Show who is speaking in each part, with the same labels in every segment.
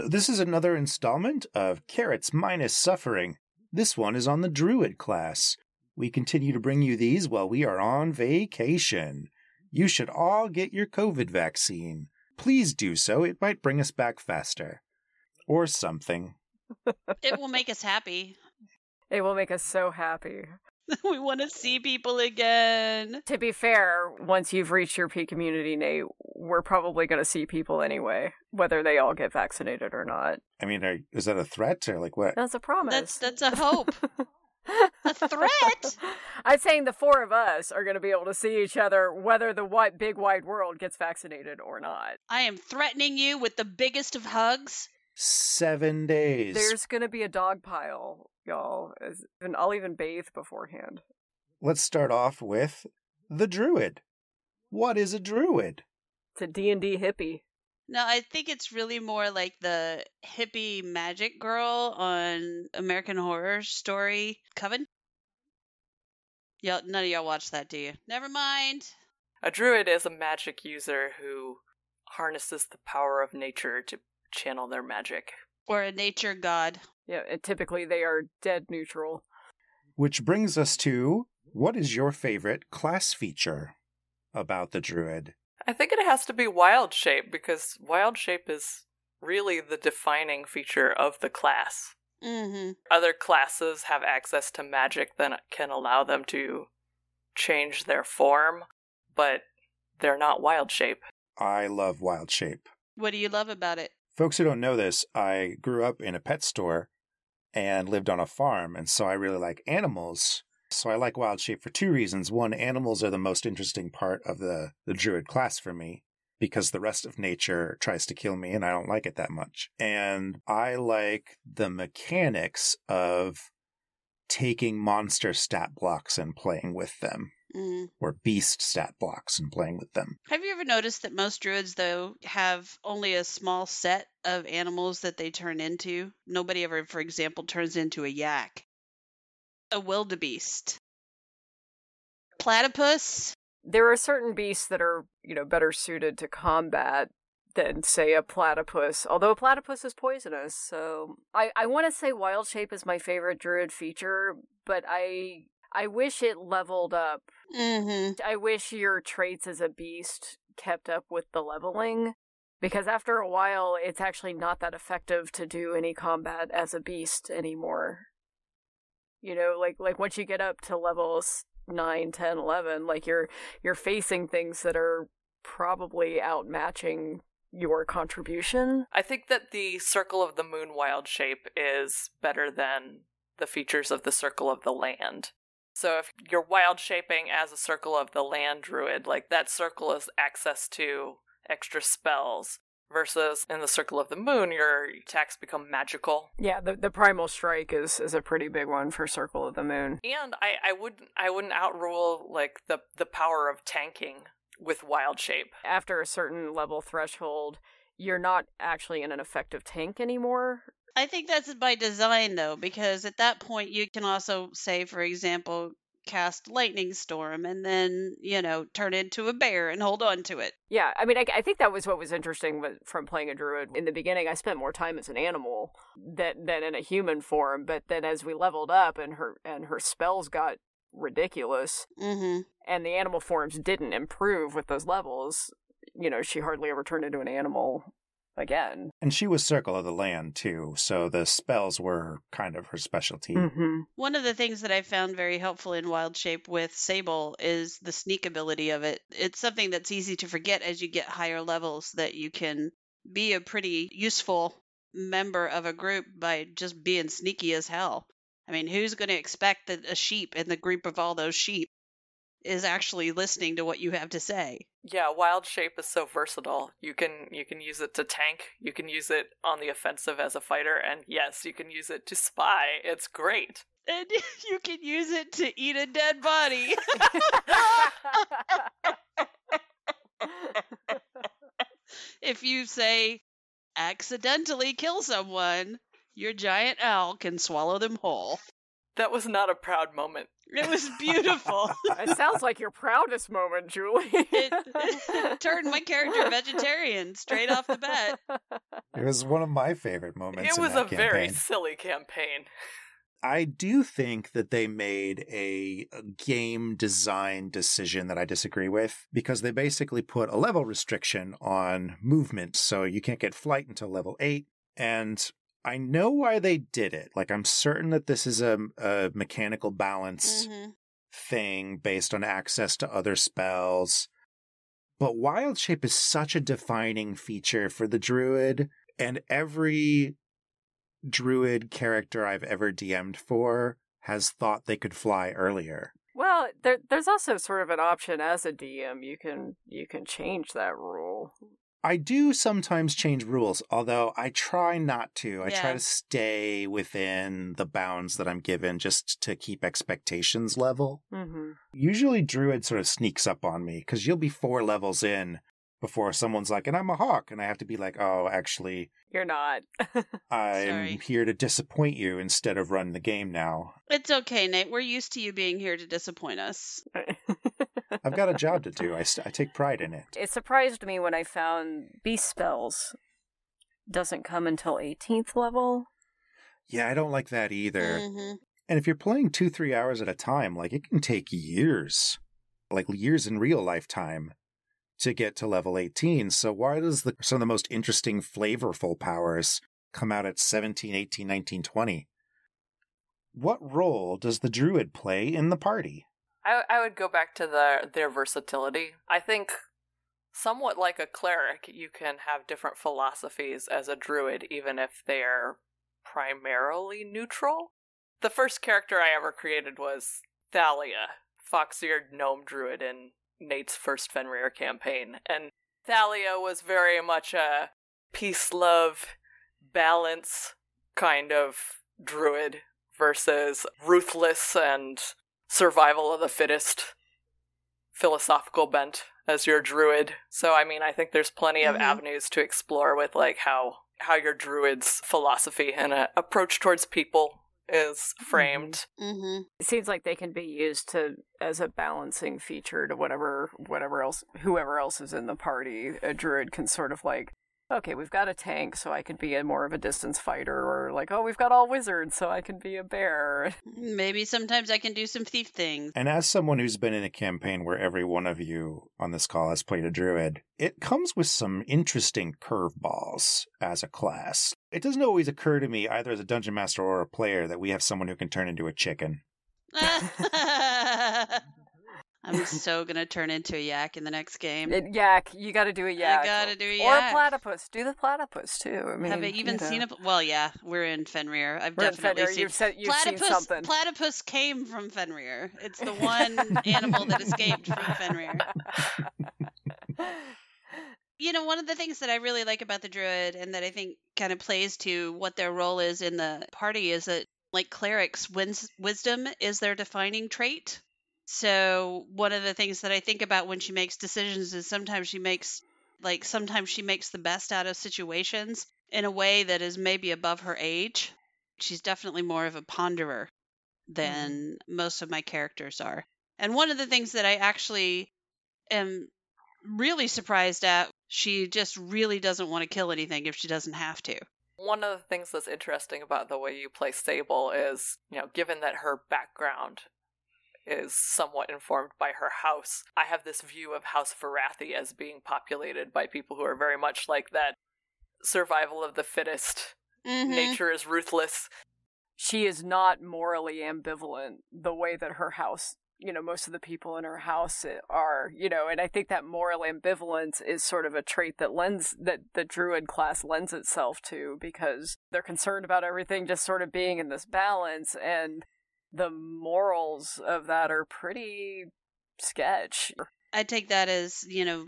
Speaker 1: So, this is another installment of Carrots Minus Suffering. This one is on the Druid class. We continue to bring you these while we are on vacation. You should all get your COVID vaccine. Please do so, it might bring us back faster. Or something.
Speaker 2: It will make us happy.
Speaker 3: It will make us so happy.
Speaker 2: we want to see people again.
Speaker 3: To be fair, once you've reached your peak immunity, Nate, we're probably going to see people anyway, whether they all get vaccinated or not.
Speaker 1: I mean, are, is that a threat or like what?
Speaker 3: That's a promise.
Speaker 2: That's that's a hope. a threat?
Speaker 3: I'm saying the four of us are going to be able to see each other whether the white, big wide world gets vaccinated or not.
Speaker 2: I am threatening you with the biggest of hugs.
Speaker 1: Seven days.
Speaker 3: There's going to be a dog pile, y'all, and I'll even bathe beforehand.
Speaker 1: Let's start off with the Druid. What is a Druid?
Speaker 3: It's a D&D hippie.
Speaker 2: No, I think it's really more like the hippie magic girl on American Horror Story Coven. Y'all, none of y'all watch that, do you? Never mind.
Speaker 4: A druid is a magic user who harnesses the power of nature to channel their magic.
Speaker 2: Or a nature god.
Speaker 3: Yeah, and typically they are dead neutral.
Speaker 1: Which brings us to what is your favorite class feature about the Druid?
Speaker 4: I think it has to be wild shape because wild shape is really the defining feature of the class.
Speaker 2: Mm-hmm.
Speaker 4: Other classes have access to magic that can allow them to change their form, but they're not wild shape.
Speaker 1: I love Wild Shape.
Speaker 2: What do you love about it?
Speaker 1: Folks who don't know this, I grew up in a pet store and lived on a farm, and so I really like animals. So I like Wild Shape for two reasons. One, animals are the most interesting part of the, the Druid class for me because the rest of nature tries to kill me and I don't like it that much. And I like the mechanics of taking monster stat blocks and playing with them,
Speaker 2: Mm.
Speaker 1: or beast stat blocks and playing with them.
Speaker 2: Have you ever noticed that most druids, though, have only a small set of animals that they turn into? Nobody ever, for example, turns into a yak, a wildebeest, platypus.
Speaker 3: There are certain beasts that are, you know, better suited to combat than say a platypus. Although a platypus is poisonous, so I I want to say wild shape is my favorite druid feature, but I I wish it leveled up.
Speaker 2: Mm-hmm.
Speaker 3: I wish your traits as a beast kept up with the leveling because after a while it's actually not that effective to do any combat as a beast anymore. You know, like like once you get up to levels 9, 10, 11, like you're you're facing things that are probably outmatching your contribution.
Speaker 4: I think that the Circle of the Moon wild shape is better than the features of the Circle of the Land. So if you're wild shaping as a Circle of the Land druid, like that circle is access to extra spells. Versus in the Circle of the Moon, your attacks become magical.
Speaker 3: Yeah, the the primal strike is is a pretty big one for Circle of the Moon.
Speaker 4: And I, I wouldn't I wouldn't outrule like the the power of tanking with wild shape.
Speaker 3: After a certain level threshold, you're not actually in an effective tank anymore.
Speaker 2: I think that's by design, though, because at that point you can also say, for example, cast lightning storm and then you know turn into a bear and hold on to it.
Speaker 3: Yeah, I mean, I, I think that was what was interesting with, from playing a druid. In the beginning, I spent more time as an animal than than in a human form. But then, as we leveled up and her and her spells got ridiculous,
Speaker 2: Mm-hmm.
Speaker 3: and the animal forms didn't improve with those levels, you know, she hardly ever turned into an animal again.
Speaker 1: And she was Circle of the Land too, so the spells were kind of her specialty.
Speaker 3: Mm-hmm.
Speaker 2: One of the things that I found very helpful in Wild Shape with Sable is the sneak ability of it. It's something that's easy to forget as you get higher levels that you can be a pretty useful member of a group by just being sneaky as hell. I mean, who's going to expect that a sheep in the group of all those sheep is actually listening to what you have to say?
Speaker 4: Yeah, wild shape is so versatile. You can you can use it to tank, you can use it on the offensive as a fighter, and yes, you can use it to spy. It's great.
Speaker 2: And you can use it to eat a dead body. if you say accidentally kill someone, your giant owl can swallow them whole.
Speaker 4: That was not a proud moment.
Speaker 2: It was beautiful.
Speaker 3: it sounds like your proudest moment, Julie.
Speaker 2: it, it turned my character vegetarian straight off the bat.
Speaker 1: It was one of my favorite moments.
Speaker 4: It
Speaker 1: in
Speaker 4: was
Speaker 1: that
Speaker 4: a very silly campaign.
Speaker 1: I do think that they made a a game design decision that I disagree with because they basically put a level restriction on movement. So you can't get flight until level eight. And I know why they did it. Like, I'm certain that this is a, a mechanical balance
Speaker 2: Mhm.
Speaker 1: thing based on access to other spells. But Wild Shape is such a defining feature for the Druid, and every Druid character I've ever DM'd for has thought they could fly earlier.
Speaker 3: well, there, there's also sort of an option as a DM. You can you can change that rule.
Speaker 1: I do sometimes change rules, although I try not to. I try to stay within the bounds that I'm given just to keep expectations level.
Speaker 3: Mm-hmm.
Speaker 1: Usually, Druid sort of sneaks up on me because you'll be four levels in before someone's like, and I'm a hawk. And I have to be like, oh, actually,
Speaker 3: You're not.
Speaker 1: I'm
Speaker 2: Sorry.
Speaker 1: here to disappoint you instead of run the game now.
Speaker 2: It's okay, Nate. We're used to you being here to disappoint us.
Speaker 1: I've got a job to do. I, I take pride in it.
Speaker 3: it surprised me when I found beast spells doesn't come until 18th level.
Speaker 1: Yeah, I don't like that either.
Speaker 2: Mhm.
Speaker 1: And if you're playing two, three hours at a time, like it can take years, like years in real life time to get to level 18. So why does the, some of the most interesting, flavorful powers come out at 17, 18, 19, 20? What role does the druid play in the party?
Speaker 4: I I would go back to the their versatility. I think somewhat like a cleric, you can have different philosophies as a druid even if they're primarily neutral. The first character I ever created was Thalia, fox-eared gnome druid in Nate's first Fenrir campaign, and Thalia was very much a peace, love, balance kind of druid versus ruthless and survival of the fittest philosophical bent as your druid. So I mean, I think there's plenty of
Speaker 2: Mhm.
Speaker 4: avenues to explore with like how how your druid's philosophy and uh, approach towards people is framed.
Speaker 2: Mhm.
Speaker 3: It seems like they can be used to as a balancing feature to whatever whatever else whoever else is in the party. A druid can sort of like, okay, we've got a tank, so I could be a more of a distance fighter, or like, oh, we've got all wizards, so I can be a bear.
Speaker 2: Maybe sometimes I can do some thief things.
Speaker 1: And as someone who's been in a campaign where every one of you on this call has played a druid, it comes with some interesting curveballs as a class. It doesn't always occur to me, either as a dungeon master or a player, that we have someone who can turn into a chicken.
Speaker 2: I'm so gonna turn into a yak in the next game.
Speaker 3: It, yak, you got to do a yak.
Speaker 2: I gotta do a
Speaker 3: or
Speaker 2: yak.
Speaker 3: a platypus. Do the platypus too. I mean,
Speaker 2: Have I even
Speaker 3: you know.
Speaker 2: seen a? Well, yeah, we're in Fenrir. I've
Speaker 3: We're
Speaker 2: definitely
Speaker 3: Fenrir,
Speaker 2: seen.
Speaker 3: You've, said, you've seen
Speaker 2: platypus,
Speaker 3: something.
Speaker 2: platypus came from Fenrir. It's the one animal that escaped from Fenrir. You know, one of the things that I really like about the druid and that I think kind of plays to what their role is in the party is that, like clerics, wins- wisdom is their defining trait. So, one of the things that I think about when she makes decisions is sometimes she makes, like, sometimes she makes the best out of situations in a way that is maybe above her age. She's definitely more of a ponderer mm-hmm. than most of my characters are. And one of the things that I actually am really surprised at, she just really doesn't want to kill anything if she doesn't have to.
Speaker 4: One of the things that's interesting about the way you play Sable is, you know, given that her background is somewhat informed by her house, I have this view of House Varathi as being populated by people who are very much like that survival of the fittest,
Speaker 2: Mhm.
Speaker 4: nature is ruthless.
Speaker 3: she is not morally ambivalent the way that her house you know most of the people in her house are you know and i think that moral ambivalence is sort of a trait that lends that the druid class lends itself to because they're concerned about everything just sort of being in this balance and the morals of that are pretty sketch
Speaker 2: I take that as, you know,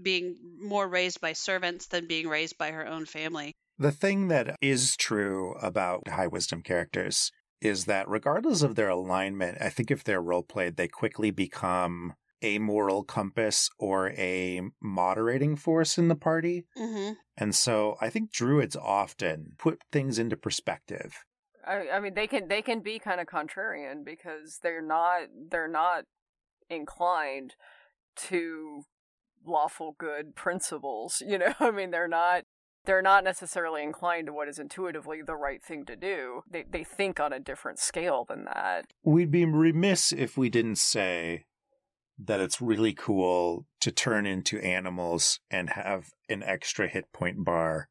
Speaker 2: being more raised by servants than being raised by her own family.
Speaker 1: The thing that is true about high wisdom characters is that regardless of their alignment, I think if they're role played, they quickly become a moral compass or a moderating force in the party.
Speaker 2: Mm-hmm.
Speaker 1: And so I think druids often put things into perspective.
Speaker 3: I, I mean, they can they can be kind of contrarian because they're not they're not inclined to lawful good principles. You know, I mean, they're not they're not necessarily inclined to what is intuitively the right thing to do. They they think on a different scale than that.
Speaker 1: We'd be remiss if we didn't say that it's really cool to turn into animals and have an extra hit point bar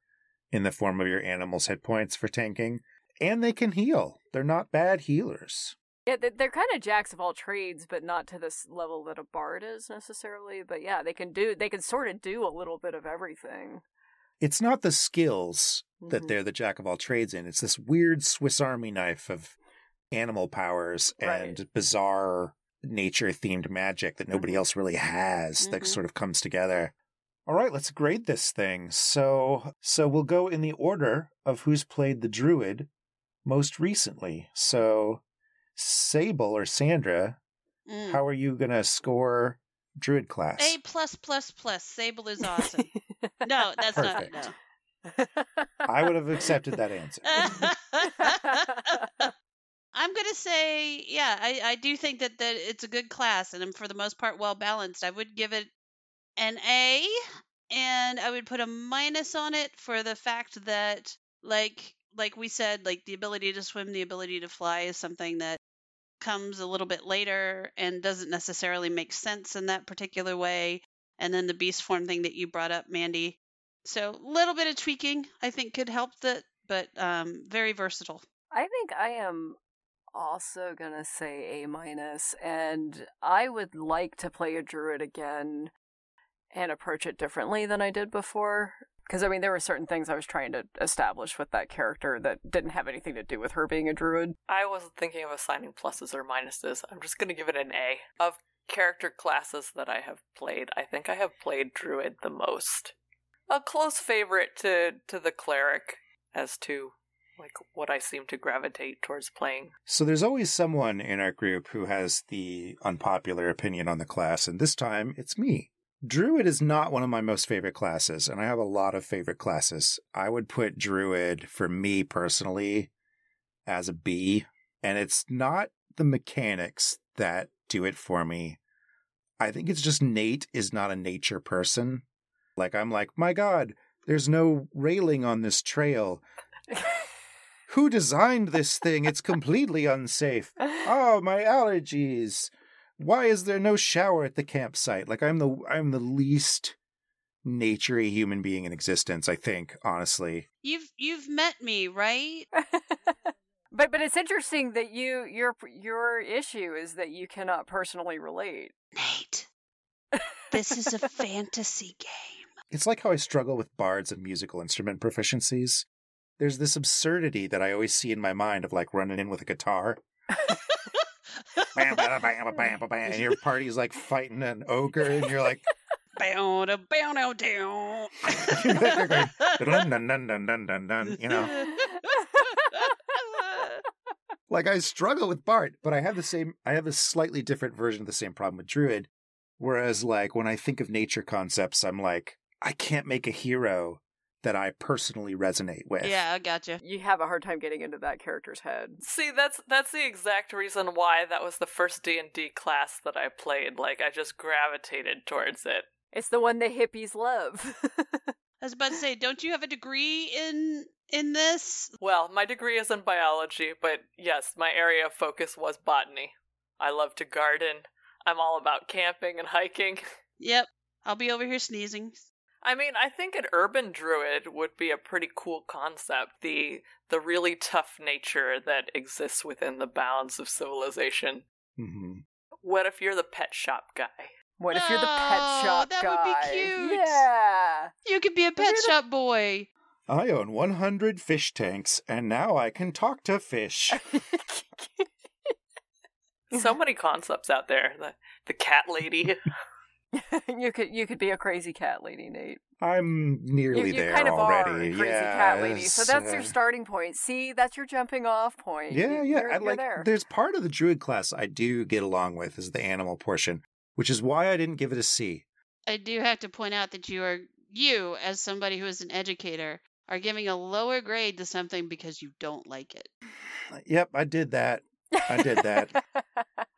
Speaker 1: in the form of your animal's hit points for tanking. And they can heal. They're not bad healers.
Speaker 3: Yeah, they're kind of jacks of all trades, but not to this level that a bard is necessarily. But yeah, they can do they can sort of do a little bit of everything.
Speaker 1: It's not the skills that
Speaker 3: Mhm.
Speaker 1: they're the jack of all trades in. It's this weird Swiss Army knife of animal powers and
Speaker 3: Right.
Speaker 1: bizarre nature themed magic that nobody
Speaker 3: Mhm.
Speaker 1: else really has that
Speaker 2: Mhm.
Speaker 1: sort of comes together. All right, let's grade this thing. So so we'll go in the order of who's played the druid most recently. So Sable or Sandra,
Speaker 2: Mm.
Speaker 1: how are you gonna score druid class?
Speaker 2: A plus plus plus. Sable is awesome. no, that's
Speaker 1: Perfect.
Speaker 2: not. No.
Speaker 1: I would have accepted that answer.
Speaker 2: I'm gonna say, yeah, I, I do think that, that it's a good class, and I'm for the most part, well balanced. I would give it an A, and I would put a minus on it for the fact that, like, like we said, like the ability to swim, the ability to fly is something that comes a little bit later and doesn't necessarily make sense in that particular way. And then the beast form thing that you brought up, Mandy. So a little bit of tweaking, I think, could help that, but um, very versatile.
Speaker 3: I think I am also gonna say A minus, and I would like to play a druid again and approach it differently than I did before. Because I mean, there were certain things I was trying to establish with that character that didn't have anything to do with her being a druid.
Speaker 4: I wasn't thinking of assigning pluses or minuses. I'm just going to give it an A. Of character classes that I have played, I think I have played Druid the most. A close favorite to, to the Cleric as to like what I seem to gravitate towards playing.
Speaker 1: So there's always someone in our group who has the unpopular opinion on the class, and this time it's me. Druid is not one of my most favorite classes, and I have a lot of favorite classes. I would put Druid, for me personally, as a B, and it's not the mechanics that do it for me. I think it's just Nate is not a nature person. Like, I'm like, my God, there's no railing on this trail. Who designed this thing? It's completely unsafe. Oh, my allergies. Why is there no shower at the campsite? Like I'm the I'm the least naturey human being in existence, I think, honestly.
Speaker 2: You've you've met me, right?
Speaker 3: but but it's interesting that you your your issue is that you cannot personally relate.
Speaker 2: Nate, this is a fantasy game.
Speaker 1: It's like how I struggle with bards and musical instrument proficiencies. There's this absurdity that I always see in my mind of like running in with a guitar. bam, bam, bam, bam, bam, bam, and your party's like fighting an ogre, and you're like,
Speaker 2: Bow da bow down down.
Speaker 1: dun, dun, dun, dun, dun, dun, dun, you know. like I struggle with bard, but I have the same I have a slightly different version of the same problem with Druid. Whereas like when I think of nature concepts, I'm like, I can't make a hero that I personally resonate with.
Speaker 2: yeah, I gotcha.
Speaker 3: You have a hard time getting into that character's head.
Speaker 4: See, that's that's the exact reason why that was the first D&D class that I played. Like I just gravitated towards it.
Speaker 3: It's the one the hippies love.
Speaker 2: I was about to say, don't you have a degree in in this?
Speaker 4: Well, my degree is in biology, but yes, my area of focus was botany. I love to garden. I'm all about camping and hiking.
Speaker 2: Yep. I'll be over here sneezing.
Speaker 4: I mean, I think an urban druid would be a pretty cool concept. The the really tough nature that exists within the bounds of civilization.
Speaker 1: hmm
Speaker 4: What if you're the pet shop guy?
Speaker 3: what if you're the pet
Speaker 2: Oh,
Speaker 3: shop
Speaker 2: that
Speaker 3: guy?
Speaker 2: would be cute.
Speaker 3: Yeah.
Speaker 2: You could be a pet
Speaker 3: you're the-
Speaker 2: shop boy.
Speaker 1: I own 100 fish tanks, and now I can talk to fish.
Speaker 4: So many concepts out there. The the cat lady.
Speaker 3: you could you could be a crazy cat lady, Nate.
Speaker 1: I'm
Speaker 3: You,
Speaker 1: nearly
Speaker 3: you
Speaker 1: there
Speaker 3: kind of are
Speaker 1: already.
Speaker 3: a crazy cat lady. So
Speaker 1: Yes,
Speaker 3: that's your
Speaker 1: uh,
Speaker 3: starting point. See, that's your jumping off point.
Speaker 1: Yeah,
Speaker 3: You-
Speaker 1: yeah.
Speaker 3: You're,
Speaker 1: I
Speaker 3: you're
Speaker 1: like.
Speaker 3: there.
Speaker 1: There's part of the druid class I do get along with is the animal portion, which is why I didn't give it a C.
Speaker 2: I do have to point out that you are you, as somebody who is an educator, are giving a lower grade to something because you don't like it.
Speaker 1: Yep, I did that. I did that.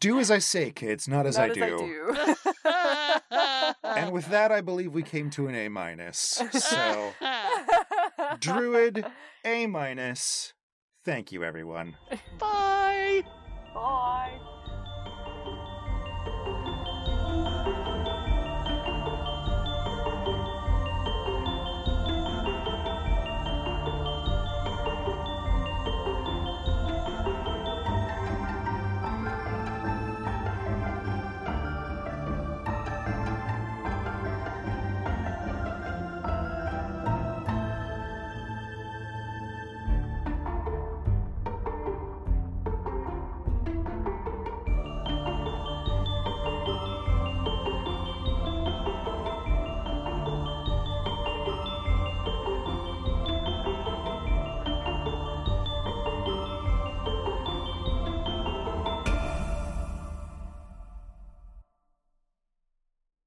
Speaker 1: Do as I say, kids, not as,
Speaker 3: Not
Speaker 1: I,
Speaker 3: as
Speaker 1: do.
Speaker 3: I do.
Speaker 1: And with that, I believe we came to an A minus. So, Druid, A minus. Thank you, everyone.
Speaker 2: Bye.
Speaker 3: Bye.